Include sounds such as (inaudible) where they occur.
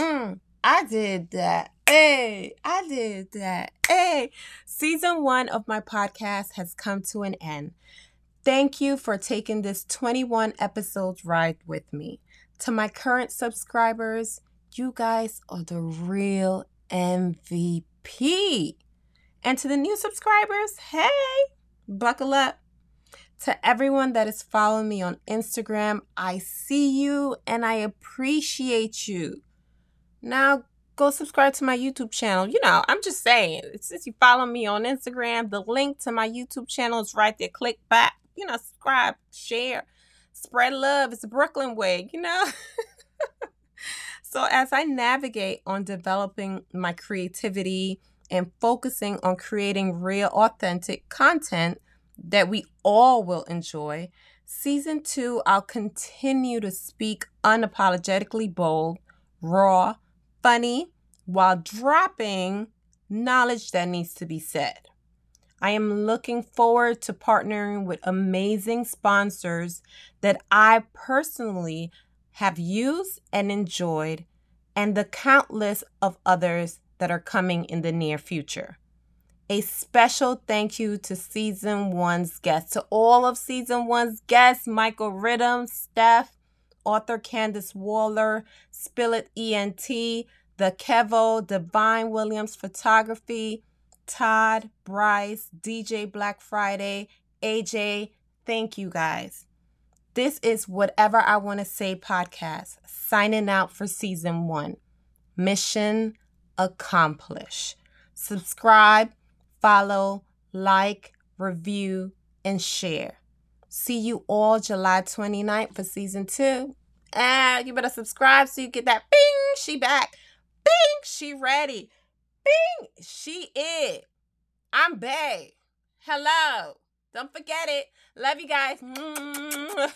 Mm, I did that. Hey, I did that. Hey, season one of my podcast has come to an end. Thank you for taking this 21 episodes ride with me. To my current subscribers, you guys are the real MVP. And to the new subscribers, hey, buckle up. To everyone that is following me on Instagram, I see you and I appreciate you. Now go subscribe to my YouTube channel. You know, I'm just saying, since you follow me on Instagram, the link to my YouTube channel is right there. Click back, you know, subscribe, share, spread love. It's Brooklyn way, you know? (laughs) so as I navigate on developing my creativity and focusing on creating real, authentic content that we all will enjoy, season two, I'll continue to speak unapologetically bold, raw, funny, while dropping knowledge that needs to be said. I am looking forward to partnering with amazing sponsors that I personally have used and enjoyed, and the countless of others that are coming in the near future. A special thank you to season one's guests, to all of season one's guests Michael Ridham, Steph, author Candace Waller, Spillet ENT, The Kevo, Divine Williams Photography, Todd, Bryce, DJ Black Friday, AJ. Thank you guys. This is Whatever I Want to Say podcast, signing out for season one. Mission accomplish. Subscribe, follow, like, review, and share. See you all July 29th for season two. And you better subscribe so you get that bing, she back. Bing, she ready. Bing, she it. I'm bae. Hello. Don't forget it. Love you guys. (laughs)